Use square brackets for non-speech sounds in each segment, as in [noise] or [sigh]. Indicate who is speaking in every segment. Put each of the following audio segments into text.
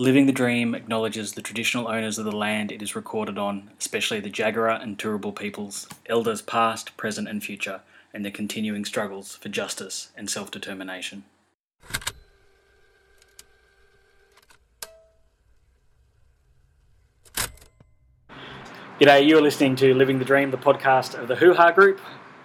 Speaker 1: Living the Dream acknowledges the traditional owners of the land it is recorded on, especially the Jagera and Turrbal peoples, elders past, present, and future, and their continuing struggles for justice and self determination. G'day, you're listening to Living the Dream, the podcast of the Hoo Ha Group.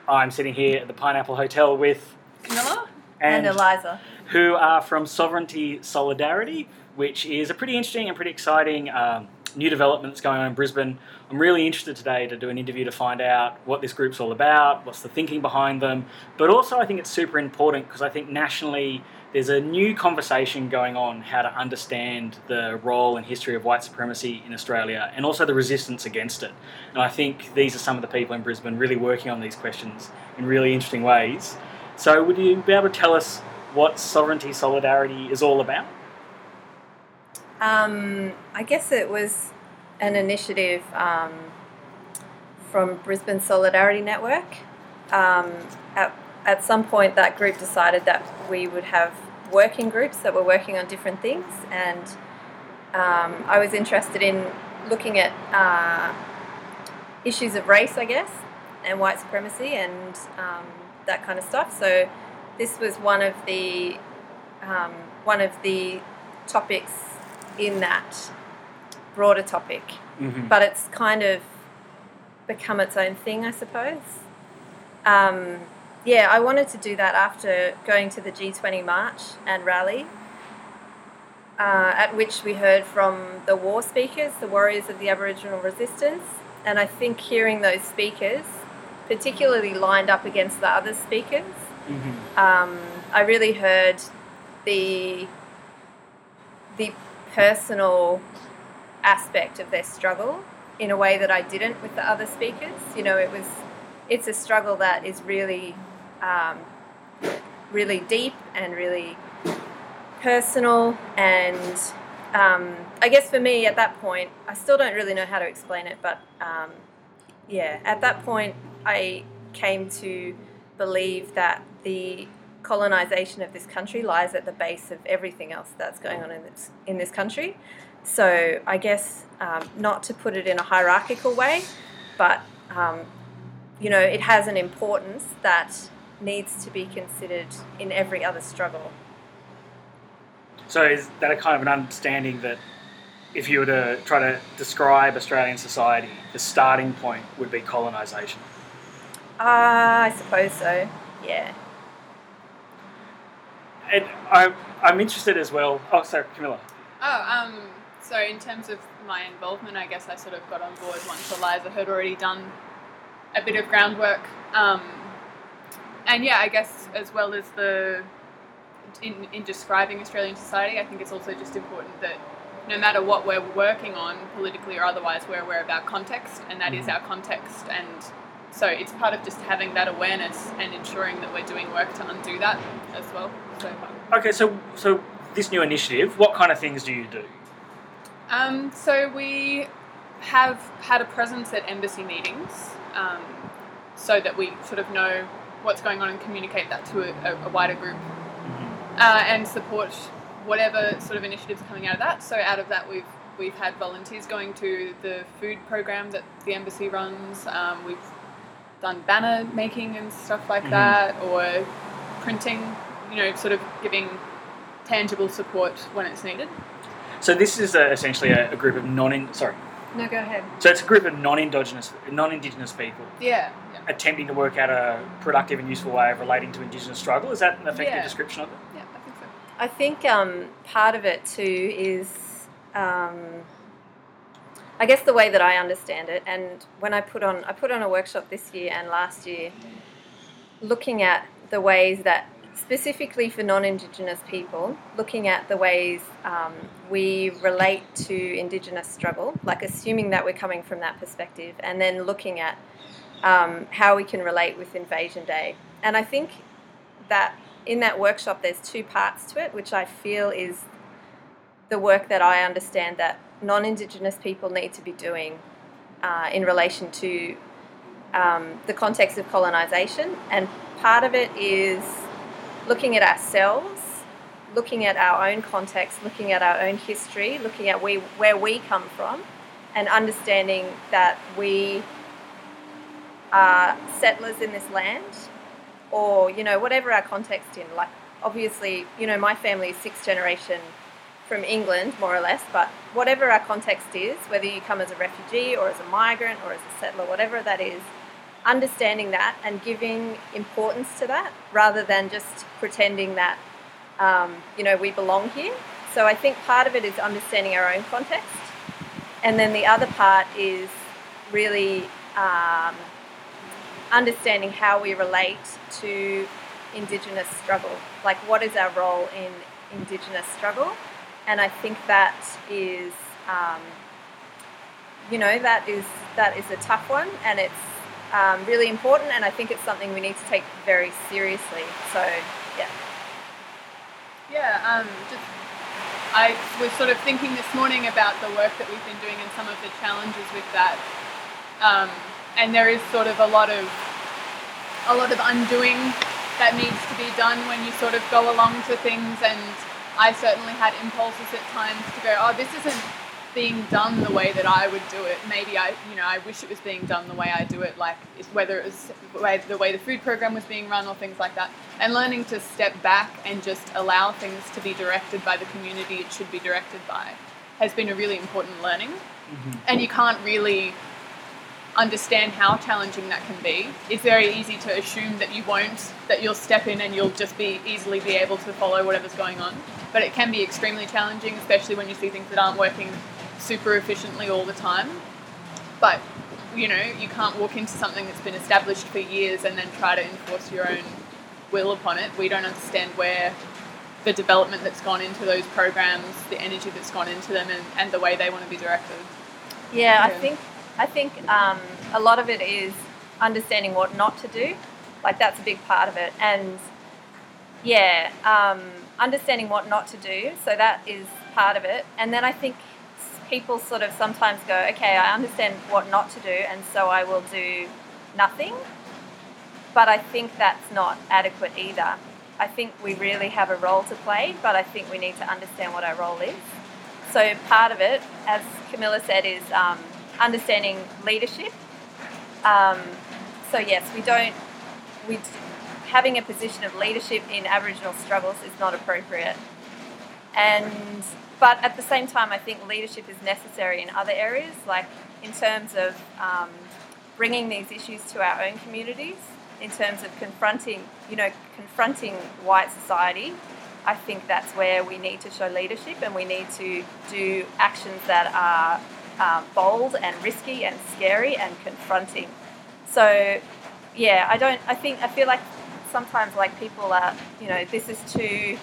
Speaker 1: I'm sitting here at the Pineapple Hotel with
Speaker 2: Camilla?
Speaker 1: and,
Speaker 3: And Eliza.
Speaker 1: who are from Sovereignty Solidarity, which is a pretty interesting and pretty exciting um, new development that's going on in Brisbane. I'm really interested today to do an interview to find out what this group's all about, what's the thinking behind them, but also I think it's super important because I think nationally there's a new conversation going on how to understand the role and history of white supremacy in Australia and also the resistance against it. And I think these are some of the people in Brisbane really working on these questions in really interesting ways. So, would you be able to tell us what Sovereignty Solidarity is all about?
Speaker 3: Um, I guess it was an initiative um, from Brisbane Solidarity Network. Um, at, at some point, that group decided that we would have working groups that were working on different things, and um, I was interested in looking at uh, issues of race, I guess, and white supremacy and um, that kind of stuff. So this was one of the um, one of the topics in that broader topic,
Speaker 1: Mm-hmm.
Speaker 3: but it's kind of become its own thing, I suppose. Um, yeah, I wanted to do that after going to the G20 march and rally, uh, at which we heard from the war speakers, the warriors of the Aboriginal resistance, and I think hearing those speakers, particularly lined up against the other speakers,
Speaker 1: Mm-hmm.
Speaker 3: um, I really heard the the personal aspect of their struggle in a way that I didn't with the other speakers. You know, it was it's a struggle that is really um, really deep and really personal and um, I guess for me at that point, I still don't really know how to explain it, but um, yeah, at that point, I came to believe that the colonization of this country lies at the base of everything else that's going on in this in this country. So I guess um, not to put it in a hierarchical way, but um, you know, it has an importance that needs to be considered in every other struggle.
Speaker 1: So, is that a kind of an understanding that if you were to try to describe Australian society, the starting point would be colonisation?
Speaker 3: Uh, I suppose so. Yeah.
Speaker 1: And I'm, I'm interested as well. Oh, sorry, Camilla.
Speaker 2: Oh, um, so in terms of my involvement, I guess I sort of got on board once Eliza had already done a bit of groundwork. Um, and yeah, I guess as well as the in, in describing Australian society, I think it's also just important that no matter what we're working on, politically or otherwise, we're aware of our context, and that is
Speaker 1: Mhm.
Speaker 2: our context. And so it's part of just having that awareness and ensuring that we're doing work to undo that as well. So.
Speaker 1: Okay, so so this new initiative, what kind of things do you do?
Speaker 2: Um, so we have had a presence at embassy meetings, um, so that we sort of know what's going on and communicate that to a, a wider group, uh, and support whatever sort of initiatives coming out of that. So out of that, we've we've had volunteers going to the food program that the embassy runs. Um, we've done banner making and stuff like
Speaker 1: Mhm.
Speaker 2: that, or printing. You know, sort of giving tangible support when it's needed.
Speaker 1: So this is uh essentially a, a group of non sorry.
Speaker 3: No, go ahead.
Speaker 1: So it's a group of non-indigenous non-indigenous people
Speaker 2: Yeah. yeah.
Speaker 1: attempting to work out a productive and useful way of relating to Indigenous struggle. Is that an effective
Speaker 2: Yeah.
Speaker 1: description of it?
Speaker 2: Yeah, I think so.
Speaker 3: I think um, part of it too is, um, I guess the way that I understand it, and when I put on I put on a workshop this year and last year, looking at the ways that specifically for non-Indigenous people, looking at the ways um, we relate to Indigenous struggle, like assuming that we're coming from that perspective, and then looking at um, how we can relate with Invasion Day. And I think that in that workshop, there's two parts to it, which I feel is the work that I understand that non Indigenous people need to be doing uh, in relation to um, the context of colonisation. And part of it is looking at ourselves, looking at our own context, looking at our own history, looking at we, where we come from, and understanding that we are settlers in this land, or you know whatever our context in. Like obviously, you know my family is sixth generation from England, more or less, but whatever our context is, whether you come as a refugee or as a migrant or as a settler, whatever that is, understanding that and giving importance to that rather than just pretending that um, you know we belong here. So I think part of it is understanding our own context, and then the other part is really um, understanding how we relate to Indigenous struggle. Like, what is our role in Indigenous struggle? And I think that is, um, you know, that is that is a tough one, and it's um, really important. And I think it's something we need to take very seriously. So, yeah.
Speaker 2: Yeah. Um, just I was sort of thinking this morning about the work that we've been doing and some of the challenges with that. Um, and there is sort of a lot of a lot of undoing that needs to be done when you sort of go along to things and I certainly had impulses at times to go, oh, this isn't being done the way that I would do it. Maybe I, you know, I wish it was being done the way I do it, like whether it was the way the food program was being run or things like that. And learning to step back and just allow things to be directed by the community it should be directed by has been a really important learning. Mm-hmm. And you can't really understand how challenging that can be. It's very easy to assume that you won't, that you'll step in and you'll just be easily be able to follow whatever's going on. But it can be extremely challenging, especially when you see things that aren't working super efficiently all the time. But you know, you can't walk into something that's been established for years and then try to enforce your own will upon it. We don't understand where the development that's gone into those programs, the energy that's gone into them, and, and the way they want to be directed.
Speaker 3: Yeah, yeah. I think I think um, a lot of it is understanding what not to do. Like that's a big part of it, and yeah, um, understanding what not to do. So that is part of it, and then I think people sort of sometimes go, okay, I understand what not to do, and so I will do nothing. But I think that's not adequate either. I think we really have a role to play, but I think we need to understand what our role is. So part of it, as Camilla said, is um, understanding leadership. Um, so yes, we don't. We having a position of leadership in Aboriginal struggles is not appropriate. And but at the same time, I think leadership is necessary in other areas, like in terms of um, bringing these issues to our own communities, in terms of confronting, you know, confronting white society. I think that's where we need to show leadership, and we need to do actions that are um, bold and risky and scary and confronting. So, yeah, I don't. I think I feel like sometimes like people are, you know, this is too.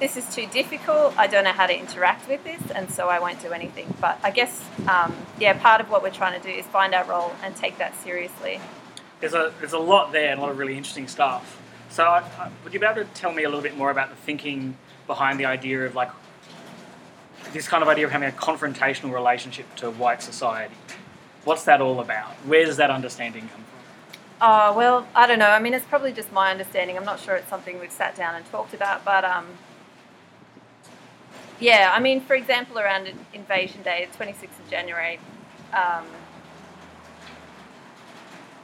Speaker 3: This is too difficult. I don't know how to interact with this, and so I won't do anything. But I guess, um, yeah, part of what we're trying to do is find our role and take that seriously.
Speaker 1: There's a there's a lot there and a lot of really interesting stuff. So, I, I, would you be able to tell me a little bit more about the thinking behind the idea of like this kind of idea of having a confrontational relationship to white society. What's that all about? Where does that understanding come from?
Speaker 3: Oh, well, I don't know. I mean, it's probably just my understanding. I'm not sure it's something we've sat down and talked about, but um, yeah, I mean, for example, around Invasion Day, the 26th of January, um,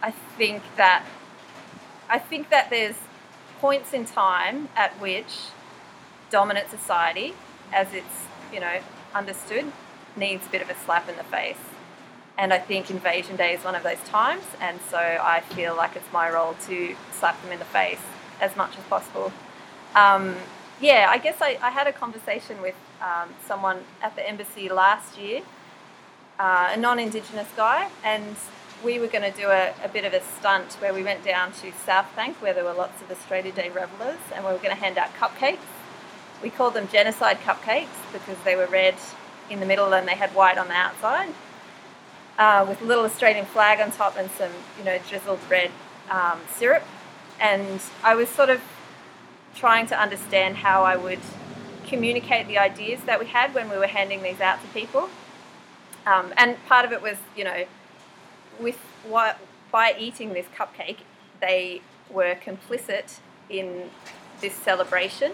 Speaker 3: I think that I think that there's points in time at which dominant society, as it's you know, understood, needs a bit of a slap in the face. And I think Invasion Day is one of those times, and so I feel like it's my role to slap them in the face as much as possible. Um, yeah, I guess I, I, had a conversation with um, someone at the embassy last year, uh, a non Indigenous guy, and we were going to do a, a, bit of a stunt where we went down to South Bank where there were lots of Australia Day revellers, and we were going to hand out cupcakes we called them genocide cupcakes because they were red in the middle and they had white on the outside, uh, with a little Australian flag on top and some, you know, drizzled red um, syrup. And I was sort of trying to understand how I would communicate the ideas that we had when we were handing these out to people. Um, and part of it was, you know, with what by eating this cupcake, they were complicit in this celebration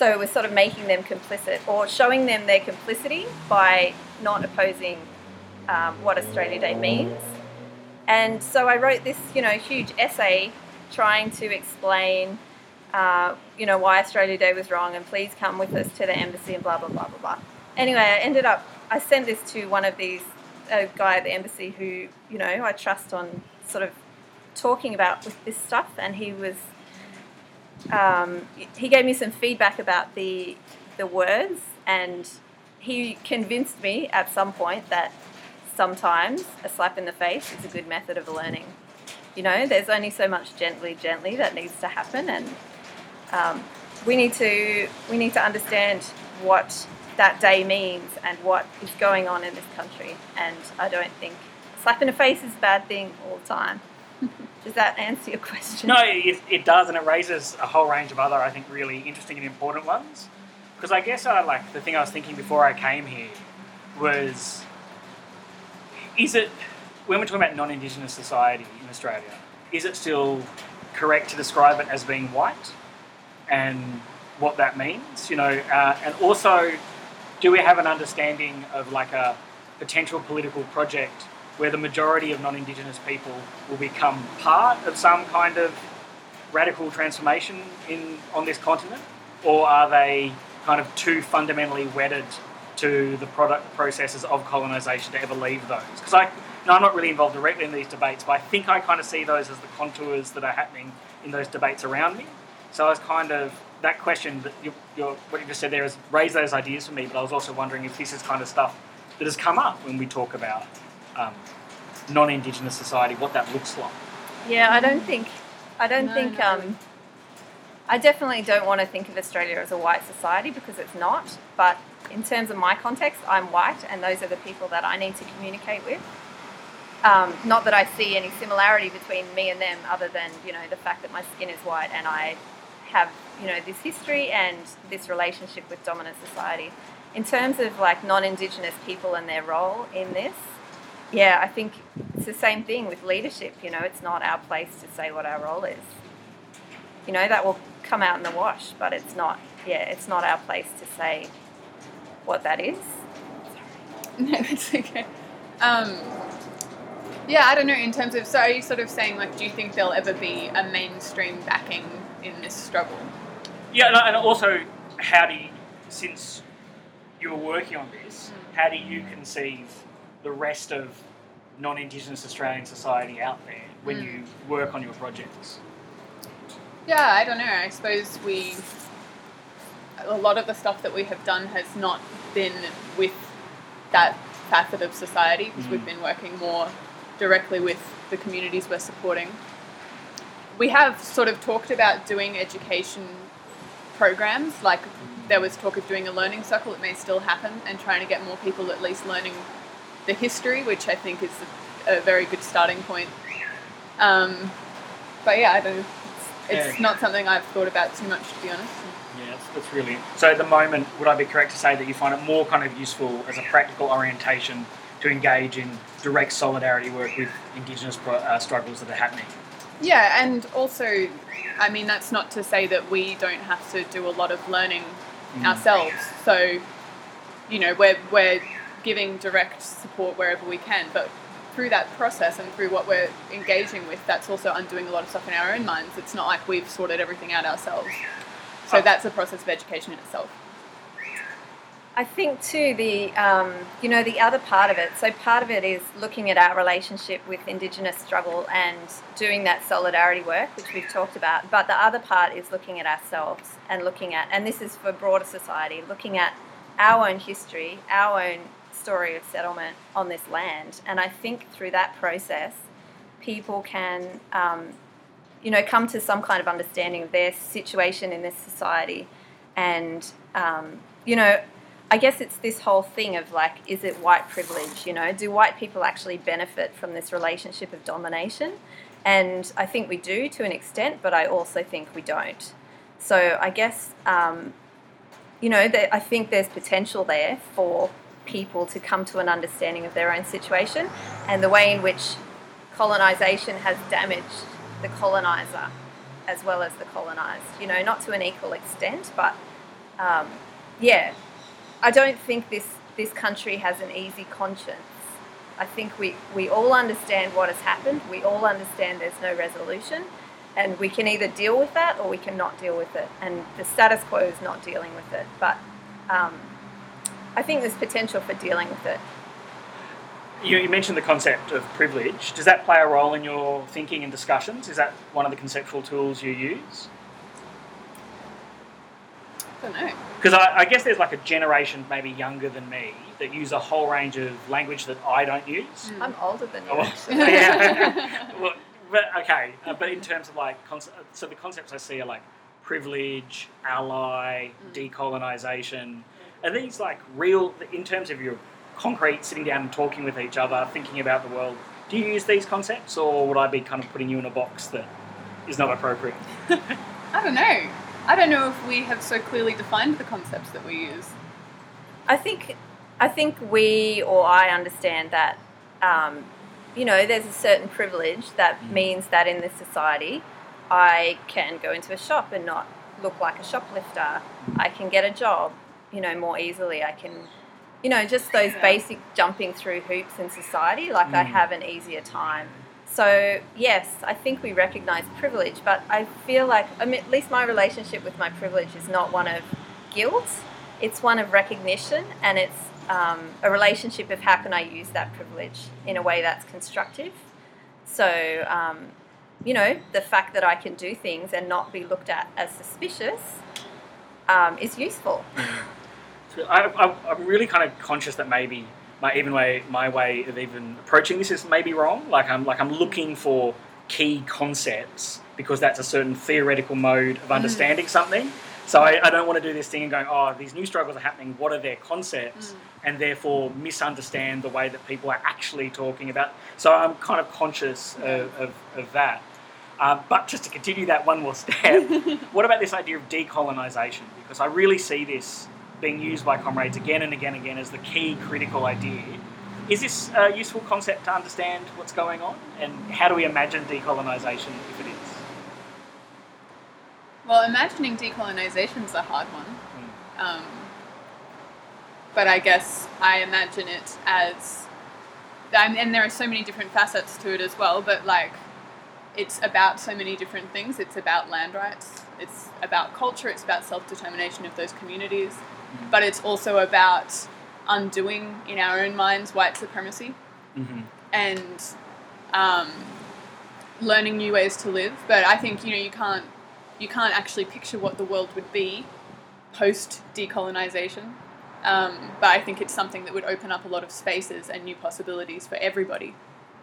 Speaker 3: So was sort of making them complicit or showing them their complicity by not opposing um, what Australia Day means. And so I wrote this, you know, huge essay trying to explain, uh, you know, why Australia Day was wrong and please come with us to the embassy and blah, blah, blah, blah, blah. Anyway, I ended up, I sent this to one of these, a guy at the embassy who, you know, I trust on sort of talking about with this stuff and he was, um, he gave me some feedback about the, the words and he convinced me at some point that sometimes a slap in the face is a good method of learning. You know, there's only so much gently, gently that needs to happen, and um, we need to we need to understand what that day means and what is going on in this country. And I don't think slap in the face is a bad thing all the time. Does that answer your question?
Speaker 1: No, it, it does, and it raises a whole range of other, I think, really interesting and important ones. Because I guess I like the thing I was thinking before I came here was is it when we're talking about non-indigenous society in Australia, is it still correct to describe it as being white and what that means? You know, uh, and also, do we have an understanding of like a potential political project where the majority of non-indigenous people will become part of some kind of radical transformation in on this continent, or are they kind of too fundamentally wedded to the product processes of colonisation to ever leave those? Because I, no, I'm not really involved directly in these debates, but I think I kind of see those as the contours that are happening in those debates around me. So I was kind of that question that you, what you just said there has raised those ideas for me, but I was also wondering if this is kind of stuff that has come up when we talk about um, non-indigenous society, what that looks like.
Speaker 3: Yeah, I don't think, I don't
Speaker 2: No,
Speaker 3: think,
Speaker 2: no.
Speaker 3: um, I definitely don't want to think of Australia as a white society because it's not. But in terms of my context, I'm white, and those are the people that I need to communicate with. Um, not that I see any similarity between me and them, other than you know the fact that my skin is white and I have you know this history and this relationship with dominant society. In terms of like non-indigenous people and their role in this, yeah, I think it's the same thing with leadership. You know, it's not our place to say what our role is. You know, that will come out in the wash, but it's not. Yeah, it's not our place to say what that is. Sorry. [laughs]
Speaker 2: No, that's okay. Um, yeah, I don't know. In terms of, so are you sort of saying like, do you think there'll ever be a mainstream backing in this struggle?
Speaker 1: Yeah, and- and also, how do you, since you were working on this, how do you conceive the rest of non-Indigenous Australian society out there when
Speaker 2: Mm.
Speaker 1: you work on your projects?
Speaker 2: Yeah, I don't know. I suppose we, a lot of the stuff that we have done has not been with that facet of society because we've
Speaker 1: Mhm.
Speaker 2: been working more directly with the communities we're supporting. We have sort of talked about doing education programs, like there was talk of doing a learning circle, it may still happen, and trying to get more people at least learning the history, which I think is a, a very good starting point. Um, but yeah, I don't. It's, it's
Speaker 1: Yeah.
Speaker 2: not something I've thought about too much, to be honest.
Speaker 1: Yeah, that's, that's really. So at the moment, would I be correct to say that you find it more kind of useful as a practical orientation to engage in direct solidarity work with Indigenous uh, struggles that are happening?
Speaker 2: Yeah, and also, I mean, that's not to say that we don't have to do a lot of learning
Speaker 1: Mm.
Speaker 2: ourselves. So, you know, we're, we're giving direct support wherever we can, but through that process and through what we're engaging with, that's also undoing a lot of stuff in our own minds. It's not like we've sorted everything out ourselves. So
Speaker 1: Oh.
Speaker 2: that's a process of education in itself.
Speaker 3: I think too the um, you know the other part of it. So part of it is looking at our relationship with Indigenous struggle and doing that solidarity work, which we've talked about. But the other part is looking at ourselves and looking at, and this is for broader society, looking at our own history, our own story of settlement on this land. And I think through that process, people can um, you know come to some kind of understanding of their situation in this society, and um, you know I guess it's this whole thing of like, is it white privilege? You know, do white people actually benefit from this relationship of domination? And I think we do to an extent, but I also think we don't. So I guess, um, you know, I think there's potential there for people to come to an understanding of their own situation and the way in which colonisation has damaged the coloniser as well as the colonised. You know, not to an equal extent, but um, yeah, I don't think this this country has an easy conscience. I think we, we all understand what has happened. We all understand there's no resolution, and we can either deal with that or we can not deal with it. And the status quo is not dealing with it. But um, I think there's potential for dealing with it.
Speaker 1: You, you mentioned the concept of privilege. Does that play a role in your thinking and discussions? Is that one of the conceptual tools you use?
Speaker 2: I don't know.
Speaker 1: Because I, I guess there's like a generation maybe younger than me that use a whole range of language that I don't use.
Speaker 2: Mm.
Speaker 3: I'm older than you.
Speaker 1: Oh,
Speaker 3: actually. [laughs]
Speaker 1: yeah. [laughs] well, but okay, uh, but in terms of like, conce- so the concepts I see are like privilege, ally,
Speaker 2: Mm.
Speaker 1: decolonization. Are these like real, in terms of your concrete sitting down and talking with each other, thinking about the world? Do you use these concepts, or would I be kind of putting you in a box that is not appropriate? [laughs]
Speaker 2: I don't know. I don't know if we have so clearly defined the concepts that we use.
Speaker 3: I think I think we or I understand that um, you know there's a certain privilege that
Speaker 1: Mm.
Speaker 3: means that in this society I can go into a shop and not look like a shoplifter. I can get a job, you know, more easily. I can, you know, just those basic jumping through hoops in society. Like I
Speaker 1: Mm.
Speaker 3: have an easier time. So yes, I think we recognise privilege, but I feel like I mean, at least my relationship with my privilege is not one of guilt. It's one of recognition, and it's um, a relationship of how can I use that privilege in a way that's constructive. So um, you know, the fact that I can do things and not be looked at as suspicious um, is useful. [laughs]
Speaker 1: So I, I, I'm really kind of conscious that maybe my even way my way of even approaching this is maybe wrong. Like I'm like I'm looking for key concepts because that's a certain theoretical mode of understanding something. So I, I don't want to do this thing and going, oh, these new struggles are happening. What are their concepts? And therefore misunderstand the way that people are actually talking about. So I'm kind of conscious of, of, of that. Uh, but just to continue that one more step, [laughs] what about this idea of decolonisation? Because I really see this being used by comrades again and again and again as the key critical idea. Is this a useful concept to understand what's going on? And how do we imagine decolonisation if it is?
Speaker 2: Well, imagining decolonisation is a hard one.
Speaker 1: Hmm.
Speaker 2: Um, but I guess I imagine it as, and there are so many different facets to it as well. But like, it's about so many different things. It's about land rights. It's about culture. It's about self determination of those communities. But it's also about undoing in our own minds white supremacy
Speaker 1: Mm-hmm.
Speaker 2: and um, learning new ways to live. But I think you know you can't you can't actually picture what the world would be post decolonization. Um, but I think it's something that would open up a lot of spaces and new possibilities for everybody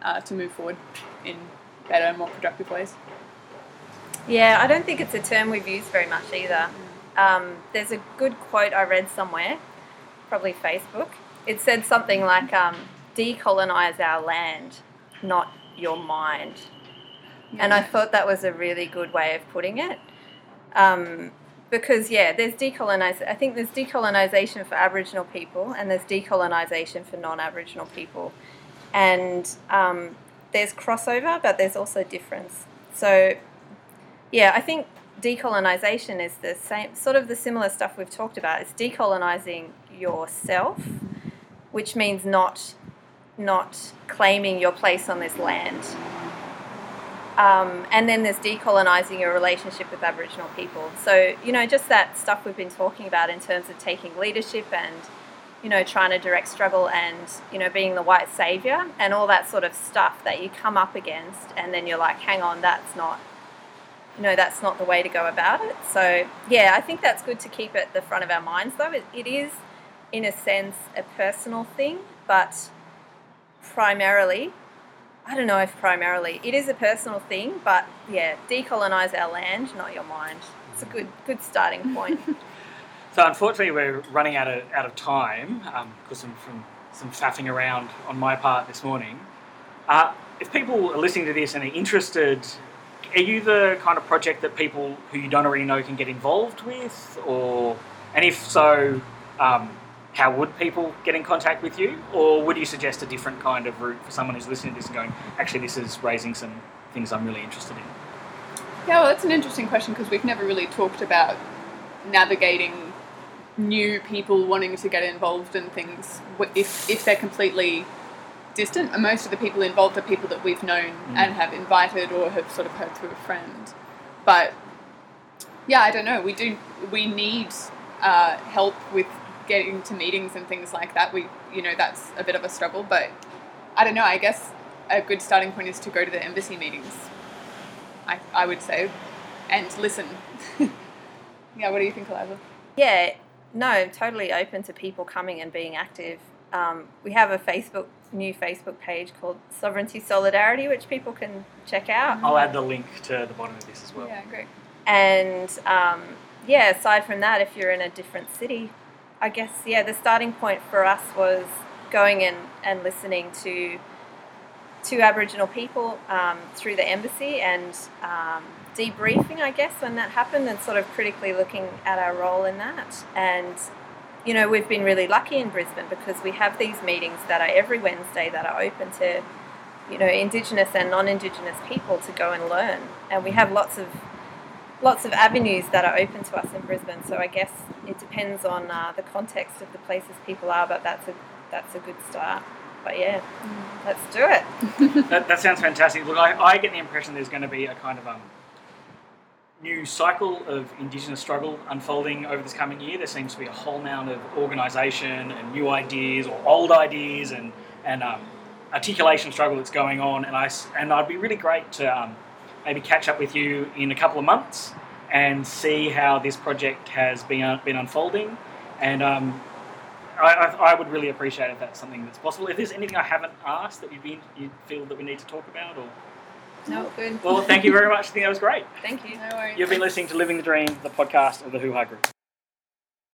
Speaker 2: uh, to move forward in better, and more productive ways.
Speaker 3: Yeah, I don't think it's a term we've used very much either. Um, there's a good quote I read somewhere, probably Facebook. It said something like, um, decolonize our land, not your mind. And I thought that was a really good way of putting it. Um, because, yeah, there's decolonization. I think there's decolonization for Aboriginal people and there's decolonization for non Aboriginal people. And um, there's crossover, but there's also difference. So, yeah, I think decolonization is the same, sort of the similar stuff we've talked about. It's decolonizing yourself, which means not not claiming your place on this land. Um, and then there's decolonizing your relationship with Aboriginal people. So, you know, just that stuff we've been talking about in terms of taking leadership and, you know, trying to direct struggle and, you know, being the white savior and all that sort of stuff that you come up against. And then you're like, hang on, that's not, you know, that's not the way to go about it. So, yeah, I think that's good to keep at the front of our minds, though. It, it is, in a sense, a personal thing, but primarily, I don't know if primarily it is a personal thing, but yeah, decolonize our land, not your mind. It's a good good starting point. [laughs]
Speaker 1: So unfortunately, we're running out of out of time because um, from some faffing around on my part this morning. Uh, if people are listening to this and are interested, are you the kind of project that people who you don't already know can get involved with, or and if so, um, how would people get in contact with you, or would you suggest a different kind of route for someone who's listening to this and going, actually, this is raising some things I'm really interested in?
Speaker 2: Yeah, well, that's an interesting question because we've never really talked about navigating new people wanting to get involved in things if if they're completely distant. And most of the people involved are people that we've known
Speaker 1: Mm.
Speaker 2: and have invited or have sort of heard through a friend. But yeah, I don't know. We do we need uh, help with getting to meetings and things like that. We you know that's a bit of a struggle, but I don't know. I guess a good starting point is to go to the embassy meetings. I I would say, and listen. [laughs] yeah, what do you think, Eliza?
Speaker 3: Yeah, no, totally open to people coming and being active. Um, we have a Facebook new Facebook page called Sovereignty Solidarity, which people can check out.
Speaker 1: I'll add the link to the bottom of this as well.
Speaker 2: Yeah, great.
Speaker 3: And um, yeah, aside from that, if you're in a different city, I guess yeah, the starting point for us was going in and listening to to Aboriginal people um, through the embassy and um, debriefing, I guess, when that happened, and sort of critically looking at our role in that. And you know, we've been really lucky in Brisbane because we have these meetings that are every Wednesday that are open to you know Indigenous and non-Indigenous people to go and learn, and we have lots of lots of avenues that are open to us in Brisbane. So I guess it depends on uh, the context of the places people are, but that's a that's a good start. But yeah, let's do it.
Speaker 1: That, that sounds fantastic. Look, I, I get the impression there's going to be a kind of um, new cycle of Indigenous struggle unfolding over this coming year. There seems to be a whole amount of organisation and new ideas or old ideas and and um, articulation struggle that's going on. And I and I'd be really great to um, maybe catch up with you in a couple of months and see how this project has been uh, been unfolding. And um, I, I, would really appreciate if that's something that's possible. If there's anything I haven't asked that you've been, you feel that we need to talk about, or
Speaker 3: No, good.
Speaker 1: well, thank you very much. I think that was great.
Speaker 3: Thank you.
Speaker 2: No worries.
Speaker 1: You've been listening to Living the Dream, the podcast of the Hoo Ha Group.